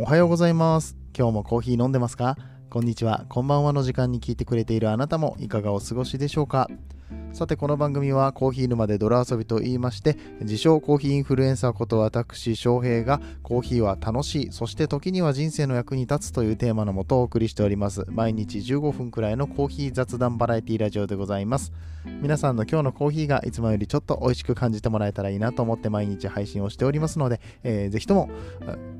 おはようございます。今日もコーヒー飲んでますか？こんにちは、こんばんはの時間に聞いてくれているあなたもいかがお過ごしでしょうか？さてこの番組はコーヒー沼で泥遊びと言いまして自称コーヒーインフルエンサーこと私翔平がコーヒーは楽しいそして時には人生の役に立つというテーマのもとお送りしております。毎日15分くらいのコーヒー雑談バラエティラジオでございます。皆さんの今日のコーヒーがいつもよりちょっと美味しく感じてもらえたらいいなと思って毎日配信をしておりますので、えーぜひとも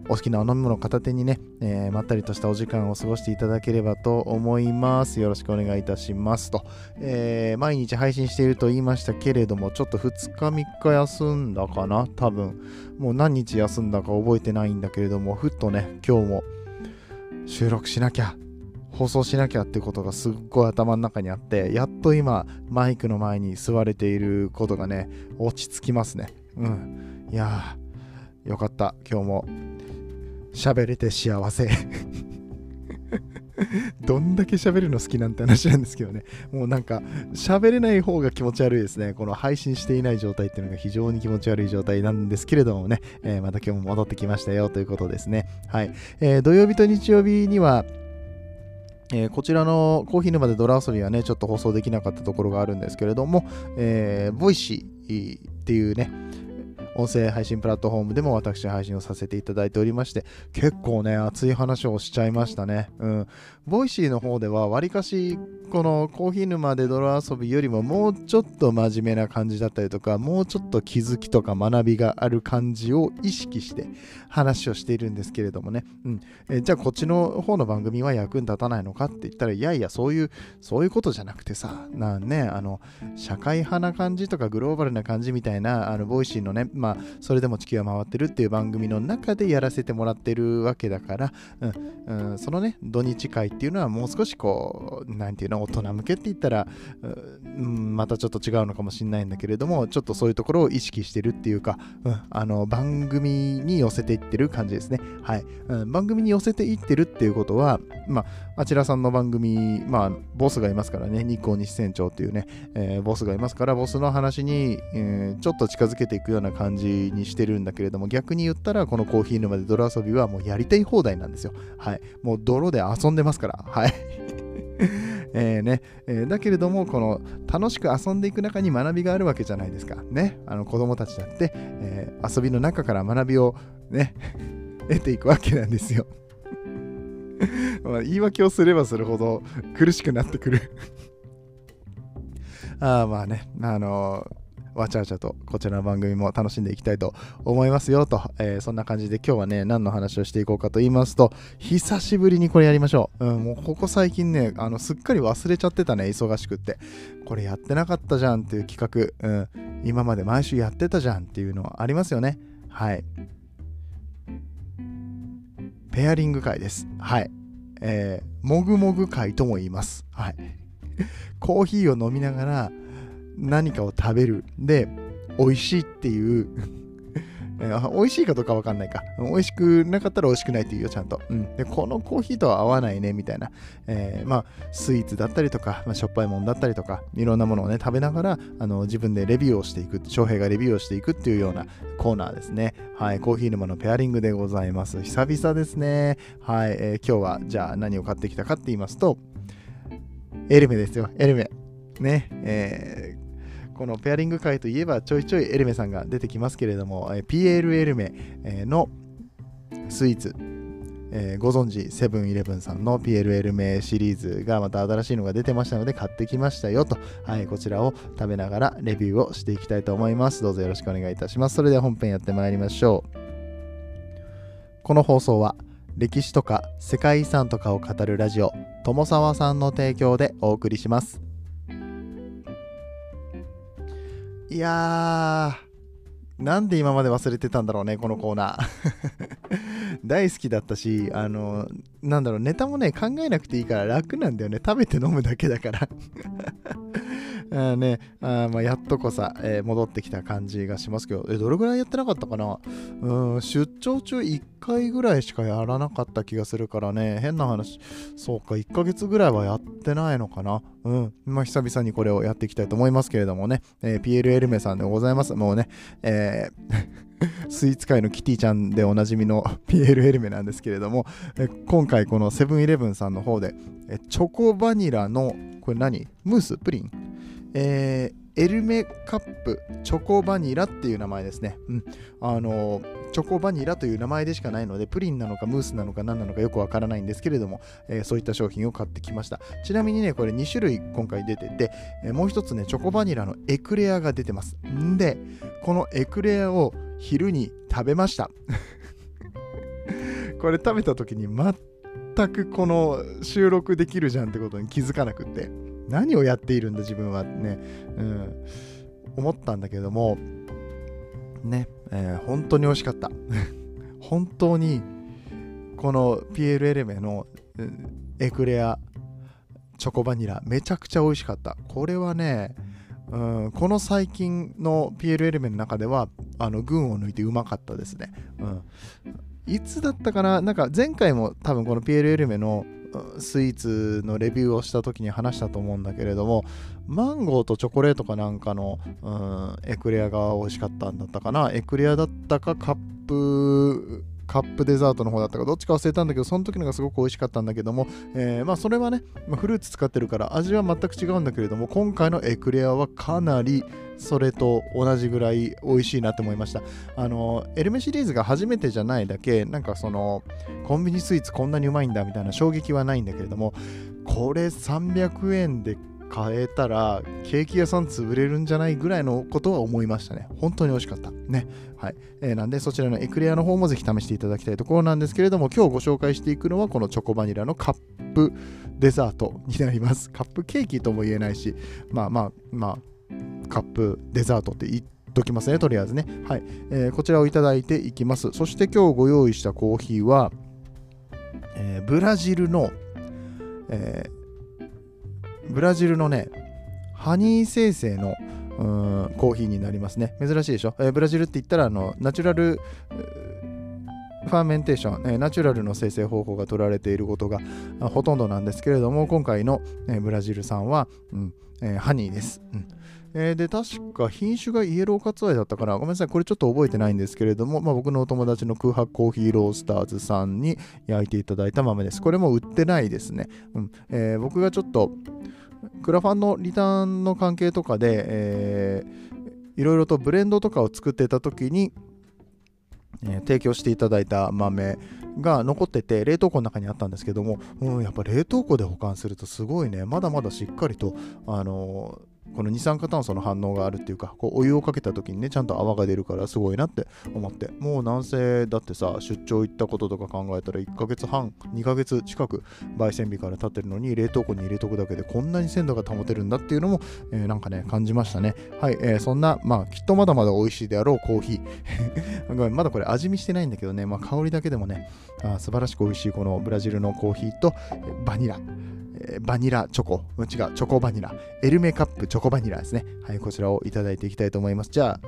お好きなお飲み物片手にね、えーまったりとしたお時間を過ごしていただければと思います。よろしくお願いいたしますと、えー毎日配信信していると言いましたけれどもちょっと2日3日休んだかな？多分。もう何日休んだか覚えてないんだけれどもふっとね今日も収録しなきゃ放送しなきゃってことがすっごい頭の中にあってやっと今マイクの前に座れていることがね落ち着きますね。うん。いやーよかった。今日も喋れて幸せ。どんだけ喋るの好きなんて話なんですけどね。もうなんか喋れない方が気持ち悪いですね。この配信していない状態っていうのが非常に気持ち悪い状態なんですけれどもね、えーまた今日も戻ってきましたよということですね。はい、えー土曜日と日曜日にはえーこちらのコーヒー沼で泥遊びはね、ちょっと放送できなかったところがあるんですけれども、えー、 Voicy っていうね、音声配信プラットフォームでも私配信をさせていただいておりまして、結構ね、熱い話をしちゃいましたね。うん。 Voicy の方では、わりかし、このコーヒー沼で泥遊びよりももうちょっと真面目な感じだったりとか、もうちょっと気づきとか学びがある感じを意識して話をしているんですけれどもね。うん。えじゃあこっちの方の番組は役に立たないのかって言ったらいやいやそういうそういうことじゃなくてさなんねあの社会派な感じとかグローバルな感じみたいなあの Voicy のねまあまそれでも地球は回ってるっていう番組の中でやらせてもらってるわけだから、うんうん、そのね土日会っていうのはもう少しこうなんていうの大人向けって言ったら、うん、またちょっと違うのかもしれないんだけれどもちょっとそういうところを意識してるっていうか、うん、あの番組に寄せていってる感じですね。はい、うん、番組に寄せていってるっていうことはまああちらさんの番組まあボスがいますからね。日光西船長っていうね、えーボスがいますからボスの話に、えーちょっと近づけていくような感じにしてるんだけれども逆に言ったらこのコーヒー沼で泥遊びはもうやりたい放題なんですよ。はい。もう泥で遊んでますから。はい。えーね。えーだけれどもこの楽しく遊んでいく中に学びがあるわけじゃないですか。ね。あの子供たちだって、えー遊びの中から学びをね 得ていくわけなんですよ。まあ言い訳をすればするほど苦しくなってくる。ああまあね。あのわちゃわちゃとこちらの番組も楽しんでいきたいと思いますよと、えーそんな感じで今日はね何の話をしていこうかと言いますと久しぶりにこれやりましょう、うん、もうここ最近ねあのすっかり忘れちゃってたね忙しくって。これやってなかったじゃんっていう企画、うん、今まで毎週やってたじゃんっていうのはありますよね。はい。ペアリング会です。はい。えーもぐもぐ会とも言います。はい。コーヒーを飲みながら何かを食べる。で美味しいっていうえー美味しいかどうかわかんないか。美味しくなかったら美味しくないっていうよちゃんと、うん、でこのコーヒーとは合わないねみたいな、えーまあスイーツだったりとか、まあ、しょっぱいもんだったりとかいろんなものをね食べながらあの自分でレビューをしていく翔平がレビューをしていくっていうようなコーナーですね。はい。コーヒー沼のペアリングでございます。久々ですね。はい、えー今日はじゃあ何を買ってきたかって言いますとエルメですよ。エルメ。ね。えーこのペアリング会といえばちょいちょいエルメさんが出てきますけれども、えー PL エルメえのスイーツ、えーご存知セブンイレブンさんの PL エルメシリーズがまた新しいのが出てましたので買ってきましたよと、はい、こちらを食べながらレビューをしていきたいと思います。どうぞよろしくお願いいたします。それでは本編やってまいりましょう。この放送は歴史とか世界遺産とかを語るラジオ友沢さんの提供でお送りします。いやーなんで今まで忘れてたんだろうねこのコーナー。大好きだったしあのなんだろうネタもね考えなくていいから楽なんだよね。食べて飲むだけだから。あねあまあやっとこさ、えー戻ってきた感じがしますけどえどれぐらいやってなかったかな？うん出張中1回ぐらいしかやらなかった気がするからね。変な話そうか1ヶ月ぐらいはやってないのかな？うんまあ久々にこれをやっていきたいと思いますけれどもね、えー PL エルメさんでございます。もうねえー スイーツ界のキティちゃんでおなじみのピエール・エルメなんですけれども、今回このセブンイレブンさんの方で、チョコバニラの、これ何？ムース？プリン？えー、エルメカップチョコバニラっていう名前ですね。うん。あのチョコバニラという名前でしかないので、プリンなのかムースなのか何なのかよくわからないんですけれども、えー、そういった商品を買ってきました。ちなみにね、これ2種類今回出てて、え、もう一つね、チョコバニラのエクレアが出てます。んで、このエクレアを昼に食べました。これ食べた時に全くこの収録できるじゃんってことに気づかなくって、何をやっているんだ自分はね、うん、思ったんだけども、ね、えー、本当に美味しかった。本当にこのピエール・エレメのエクレアチョコバニラめちゃくちゃ美味しかった。これはね、うん、この最近のピエール・エレメの中ではあの群を抜いてうまかったですね。うん、いつだったかな？なんか前回も多分このピエール・エレメのスイーツのレビューをした時に話したと思うんだけれどもマンゴーとチョコレートかなんかの、うん、エクレアが美味しかったんだったかな？エクレアだったかカップカップデザートの方だったかどっちか忘れたんだけどその時のがすごく美味しかったんだけども、えー、まあそれはね、ま、フルーツ使ってるから味は全く違うんだけれども今回のエクレアはかなりそれと同じぐらい美味しいなって思いました。あのエルメシリーズが初めてじゃないだけなんかそのコンビニスイーツこんなにうまいんだみたいな衝撃はないんだけれどもこれ300円で買えたらケーキ屋さん潰れるんじゃないぐらいのことは思いましたね。本当に美味しかった。ね。はい。えー、なんでそちらのエクレアの方もぜひ試していただきたいところなんですけれども今日ご紹介していくのはこのチョコバニラのカップデザートになります。カップケーキとも言えないし、まあまあまあ、カップデザートって言ってときますね、とりあえずね。はい、えー、こちらをいただいていきます。そして今日ご用意したコーヒーは、えー、ブラジルの、えブラジルのね、ハニー精製のうんコーヒーになりますね。珍しいでしょ？えー、ブラジルって言ったらあのナチュラルファーメンテーション、えー、ナチュラルの精製方法が取られていることがほとんどなんですけれども、今回の、えー、ブラジル産は、うんえー、ハニーです。うんえー、で、確か品種がイエローカツアイだったかな。ごめんなさい。これちょっと覚えてないんですけれども、まあ、僕のお友達の空白コーヒーロースターズさんに焼いていただいた豆です。これも売ってないですね。うんえー、僕がちょっと、クラファンのリターンの関係とかで、えー、いろいろとブレンドとかを作ってた時に、えー、提供していただいた豆が残ってて冷凍庫の中にあったんですけども、うん、やっぱ冷凍庫で保管するとすごいねまだまだしっかりと、あのーこの二酸化炭素の反応があるっていうかこうお湯をかけた時にねちゃんと泡が出るからすごいなって思って。もう男性だってさ出張行ったこととか考えたら1ヶ月半2ヶ月近く焙煎日から経ってるのに冷凍庫に入れとくだけでこんなに鮮度が保てるんだっていうのも、えー、なんかね感じましたね。はい、えー、そんなまあきっとまだまだ美味しいであろうコーヒー。ごめんまだこれ味見してないんだけどね、まあ、香りだけでもねあ素晴らしく美味しいこのブラジルのコーヒーとバニラ。バニラチョコ、違う、チョコバニラ、エルメカップチョコバニラですね。はい、こちらをいただいていきたいと思います。じゃあ、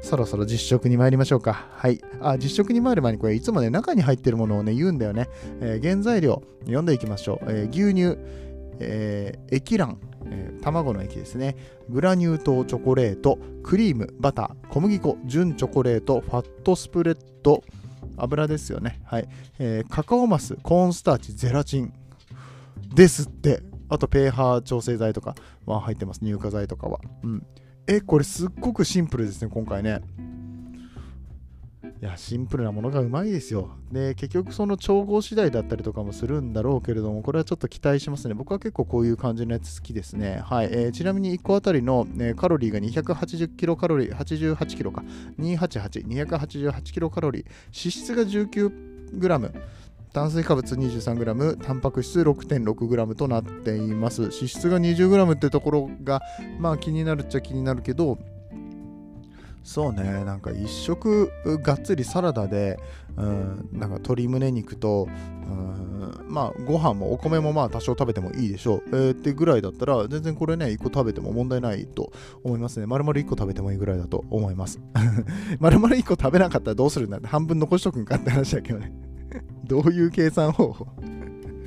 そろそろ実食に参りましょうか。はい。あ、実食に参る前にこれいつもね、中に入ってるものをね、言うんだよね。えー、原材料、読んでいきましょう。えー、牛乳、えー、液卵、えー、卵の液ですね。グラニュー糖チョコレート、クリーム、バター、小麦粉、純チョコレート、ファットスプレッド、油ですよね。はい。えー、カカオマス、コーンスターチ、ゼラチン、ですって。あと、ペーハー調整剤とかは入ってます。乳化剤とかは。うん。え、これすっごくシンプルですね、今回ね。いや、シンプルなものがうまいですよ。で、結局その調合次第だったりとかもするんだろうけれども、これはちょっと期待しますね。僕は結構こういう感じのやつ好きですね。はい。えー、ちなみに1個あたりの、え、カロリーが280キロカロリー、88キロか。288、288キロカロリー。脂質が19グラム。炭水化物 23g、タンパク質 6.6g となっています。脂質が 20g ってところが、まあ気になるっちゃ気になるけど、そうね、なんか一食がっつりサラダで、うん、なんか鶏胸肉と、うん、まあご飯もお米もまあ多少食べてもいいでしょう、えー、ってぐらいだったら全然これね1個食べても問題ないと思いますね。丸々1個食べてもいいぐらいだと思います。丸々1個食べなかったらどうするんだって半分残しとくんかって話だけどね。どういう計算方法？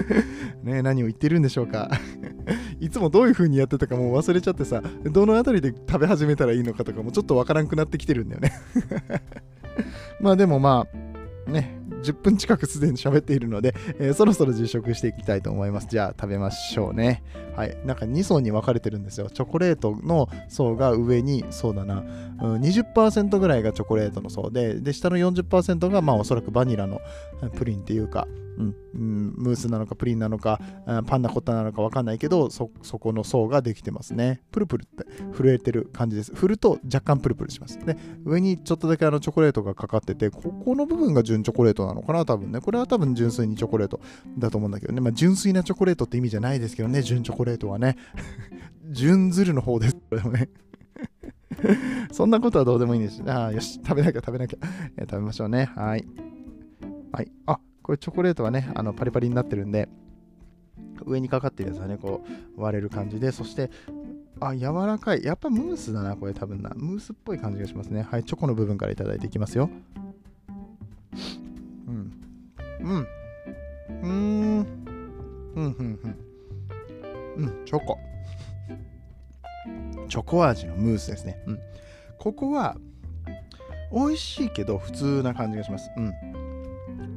ね何を言ってるんでしょうか？いつもどういう風にやってたかもう忘れちゃってさ、どの辺りで食べ始めたらいいのかとかもちょっとわからんくなってきてるんだよね まあでもまあ、ね、10分近くすでに喋っているので、えー、そろそろ実食していきたいと思います。じゃあ食べましょうね。はい。なんか2層に分かれてるんですよ。チョコレートの層が上に、そうだな、うん、20%ぐらいがチョコレートの層で、で、下の40%がまあおそらくバニラのプリンっていうか、うん、ムースなのかプリンなのか、パンナコッタなのか分かんないけどそ、そこの層ができてますね。プルプルって震えてる感じです。振ると若干プルプルします。で、上にちょっとだけあのチョコレートがかかってて、ここの部分が純チョコレートなのかな、多分ね。これは多分純粋にチョコレートだと思うんだけどね。まあ、純粋なチョコレートって意味じゃないですけどね、純チョコレートはね。純ズルの方です。これもね。そんなことはどうでもいいんです。ああ、よし、食べなきゃ食べなきゃ。え食べましょうね。はい。はい。あ、これチョコレートはね、あのパリパリになってるんで、上にかかってるやつはね、こう割れる感じで、そして、あ、柔らかい。やっぱムースだな、これ多分な。ムースっぽい感じがしますね。はい、チョコの部分からいただいていきますよ。うん。うん。うーん。うん、うん、うん。うん、チョコ。チョコ味のムースですね。うん。ここは、美味しいけど普通な感じがします。うん。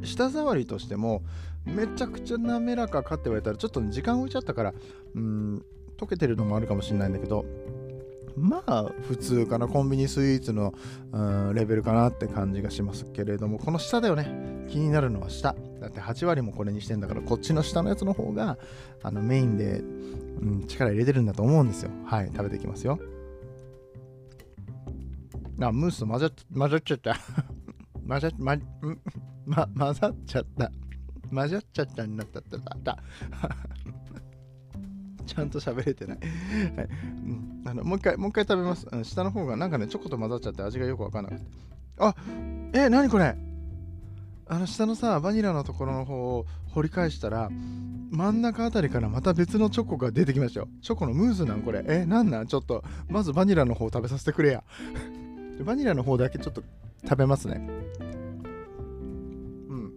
舌触りとしてもめちゃくちゃ滑らかかって言われたらちょっと時間置いちゃったからうん溶けてるのもあるかもしれないんだけどまあ普通かなコンビニスイーツの、レベルかなって感じがしますけれどもこの下だよね気になるのは下だって8割もこれにしてんだからこっちの下のやつの方があのメインで、うん、力入れてるんだと思うんですよ。はい食べていきますよ。あムースと混ざ混ざっちゃった。混ざっま、ま、混ざっちゃった。混ざっちゃったになったったったちゃんと喋れてない。はい。うん、あのもう一回、もう一回食べます。下の方がなんかね、チョコと混ざっちゃって味がよくわかんなくて。あえ、なにこれ？あの下のさ、バニラのところの方を掘り返したら、真ん中あたりからまた別のチョコが出てきましたよ。チョコのムースなんこれ。え、なんなん？ちょっと、まずバニラの方食べさせてくれや。バニラの方だけちょっと食べますね。うん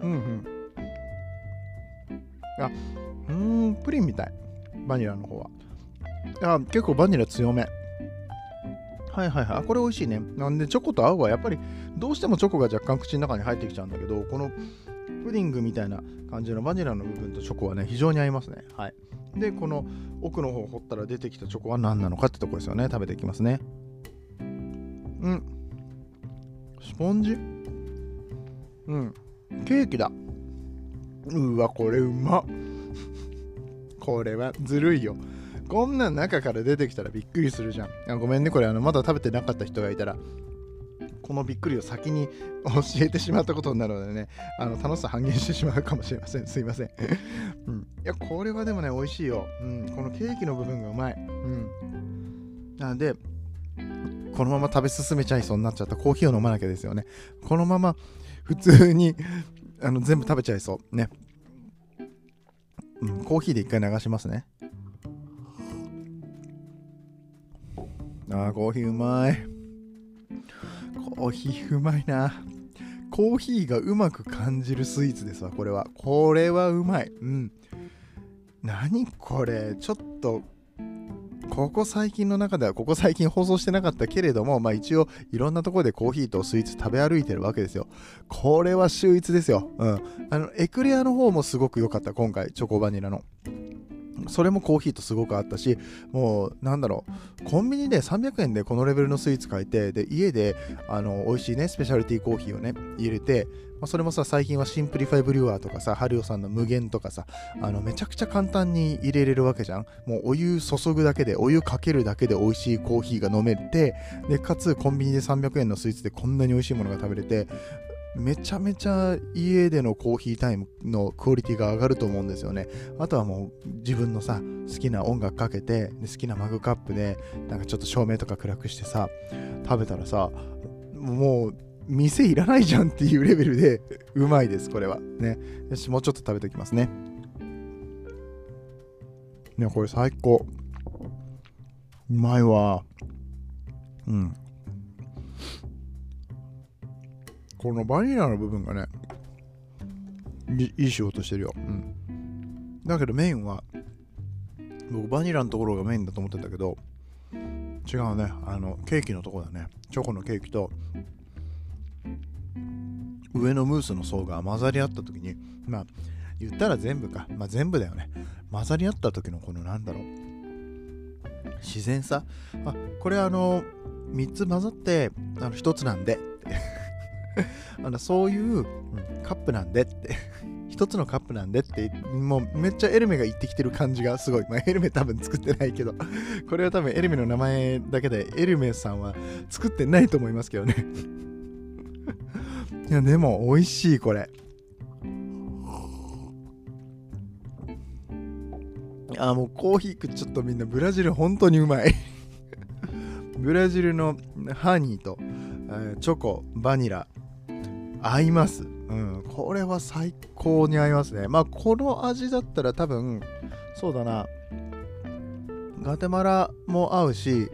うんうんあうんプリンみたいバニラの方はあ結構バニラ強めはいはいはい。これ美味しいね。なんでチョコと合うわやっぱりどうしてもチョコが若干口の中に入ってきちゃうんだけどこのプディングみたいな感じのバニラの部分とチョコはね非常に合いますね。はい。でこの奥の方を掘ったら出てきたチョコは何なのかってとこですよね。食べていきますね。うん。スポンジ？うん。ケーキだ。うわ、これうま これはずるいよ。こんなん中から出てきたらびっくりするじゃん。あごめんね、これあのまだ食べてなかった人がいたら、このびっくりを先に教えてしまったことになるのでね、あの楽しさ半減してしまうかもしれません。すいません。うん、いや、これはでもね、美味しいよ。うん、このケーキの部分がうまい。うん。なんで、このまま食べ進めちゃいそうになっちゃったコーヒーを飲まなきゃですよね。このまま普通にあの全部食べちゃいそうね、うん、コーヒーで一回流しますねあーコーヒーうまいコーヒーうまいなコーヒーがうまく感じるスイーツですわこれはこれはうまいうん何これちょっとここ最近の中では、ここ最近放送してなかったけれども、まあ一応いろんなところでコーヒーとスイーツ食べ歩いてるわけですよ。これは秀逸ですよ。うん。あの、エクレアの方もすごく良かった、今回、チョコバニラの。それもコーヒーとすごく合ったし、もうなんだろう、コンビニで300円でこのレベルのスイーツ買えて、で家であの美味しいね、スペシャルティーコーヒーをね、入れて、まあ、それもさ、最近は Simplify ブリュワーとかさ、ハリオさんの MUGEN とかさ、あのめちゃくちゃ簡単に入れれるわけじゃん。もうお湯注ぐだけで、お湯かけるだけで美味しいコーヒーが飲めて、で、かつコンビニで300円のスイーツでこんなに美味しいものが食べれて、めちゃめちゃ家でのコーヒータイムのクオリティが上がると思うんですよね。あとはもう自分のさ、好きな音楽かけて、好きなマグカップで、なんかちょっと照明とか暗くしてさ、食べたらさ、もう店いらないじゃんっていうレベルでうまいです、これは。ね。よし、もうちょっと食べておきますね。ね、これ最高。うまいわ。うん。このバニラの部分がね、いい仕事してるよ。うん。だけどメインは、僕バニラのところがメインだと思ってたけど、違うね。あの、ケーキのとこだね。チョコのケーキと、上のムースの層が混ざり合った時にまあ言ったら全部かまあ全部だよね混ざり合った時のこのなんだろう自然さあこれあの3つ混ざってあの1つなんで あのそういう、うん、カップなんでって 一つのカップなんでってもうめっちゃエルメが言ってきてる感じがすごい、まあ、エルメ多分作ってないけど。これは多分エルメの名前だけでエルメさんは作ってないと思いますけどね。いやでも美味しいこれ。あもうコーヒー食っちょっとみんな。ブラジル本当にうまい。ブラジルのハニーと、えー、チョコバニラ。合います。うん、これは最高に合いますね。まあ、この味だったら多分、そうだな、ガテマラも合うし、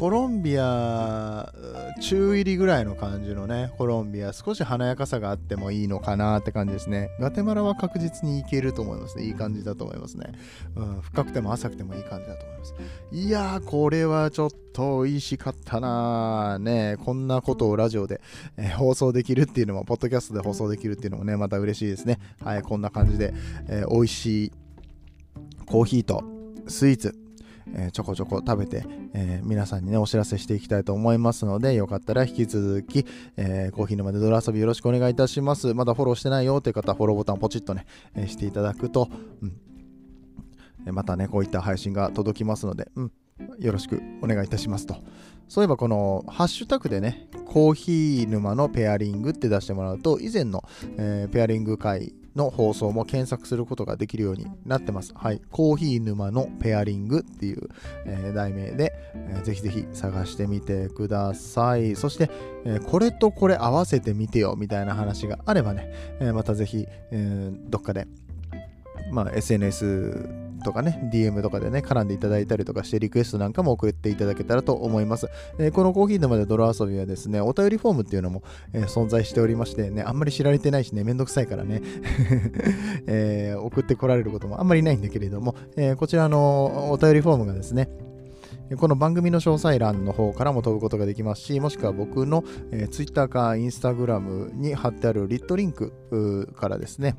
コロンビア中入りぐらいの感じのね、コロンビア、少し華やかさがあってもいいのかなって感じですね。ガテマラは確実にいけると思いますね。いい感じだと思いますね。うん、深くても浅くてもいい感じだと思います。いやー、これはちょっと美味しかったなー。ねこんなことをラジオで、えー、放送できるっていうのも、ポッドキャストで放送できるっていうのもね、また嬉しいですね。はい、こんな感じで、えー、美味しいコーヒーとスイーツ、え、ちょこちょこ食べて、え、皆さんにね、お知らせしていきたいと思いますので、よかったら引き続き、え、コーヒー沼で泥遊びよろしくお願いいたします。まだフォローしてないよという方は、フォローボタンをポチッとね、えしていただくと、うん、またね、こういった配信が届きますので、うん、よろしくお願いいたしますと。そういえばこのハッシュタグでね、コーヒー沼のペアリングって出してもらうと、以前の、えー、ペアリング会の放送も検索することができるようになってます。はい。コーヒー沼のペアリングっていう、えー、題名で、えー、ぜひぜひ探してみてください。そして、えー、これとこれ合わせてみてよみたいな話があればね、えまたぜひ、えどっかで、まあ、SNS とかね、DM とかでね、絡んでいただいたりとかして、リクエストなんかも送っていただけたらと思います。えー、このコーヒー沼で泥遊びはですね、お便りフォームっていうのも、えー、存在しておりましてね、あんまり知られてないしね、めんどくさいからね、えー、送ってこられることもあんまりないんだけれども、えこちらのお便りフォームがですね、この番組の詳細欄の方からも飛ぶことができますし、もしくは僕の、えー、Twitter か Instagram に貼ってあるリットリンクからですね、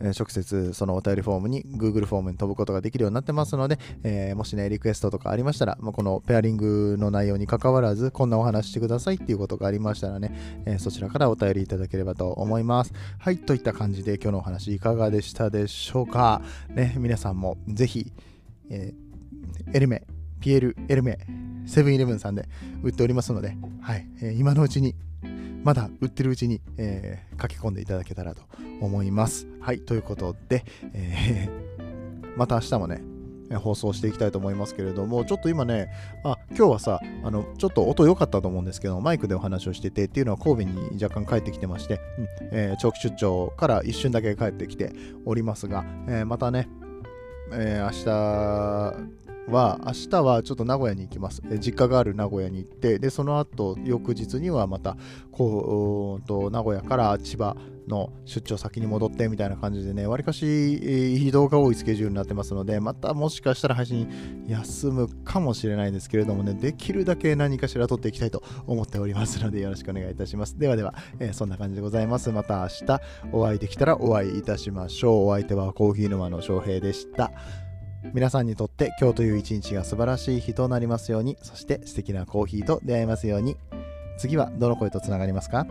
え直接そのお便りフォームに Google フォームに飛ぶことができるようになってますので、えー、もしね、リクエストとかありましたら、まあ、このペアリングの内容に関わらず、こんなお話してくださいっていうことがありましたらね、えー、そちらからお便りいただければと思います。はい、といった感じで今日のお話いかがでしたでしょうか。ね、皆さんもぜひ、えー、エルメ、ピエール、エルメ、セブンイレブンさんで売っておりますので、はい、えー、今のうちにまだ売ってるうちに、えー、書き込んでいただけたらと思います。はい、ということで、えー、また明日もね、放送していきたいと思いますけれども、ちょっと今ね、あ今日はさ、あのちょっと音良かったと思うんですけど、マイクでお話をしててっていうのは神戸に若干帰ってきてまして、うんえー、長期出張から一瞬だけ帰ってきておりますが、えー、またね、えー、明日は明日はちょっと名古屋に行きます。実家がある名古屋に行って、で、その後、翌日にはまた、こう、と名古屋から千葉の出張先に戻ってみたいな感じでね、わりかし移動が多いスケジュールになってますので、またもしかしたら配信休むかもしれないんですけれどもね、できるだけ何かしら撮っていきたいと思っておりますので、よろしくお願いいたします。ではでは、えー、そんな感じでございます。また明日お会いできたらお会いいたしましょう。お相手はコーヒー沼の翔平でした。皆さんにとって今日という一日が素晴らしい日となりますようにそして素敵なコーヒーと出会えますように。次はどの声とつながりますか？